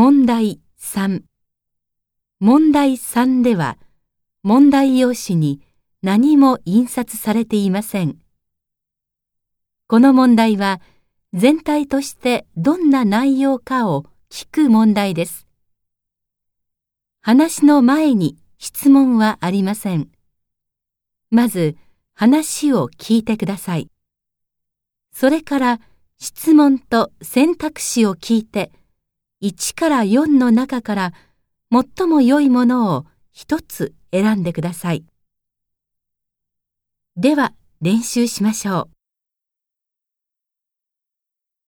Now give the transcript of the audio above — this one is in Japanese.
問題3問題3では問題用紙に何も印刷されていません。この問題は全体としてどんな内容かを聞く問題です。話の前に質問はありません。まず話を聞いてください。それから質問と選択肢を聞いて1から4の中から最も良いものを一つ選んでください。では練習しましょう。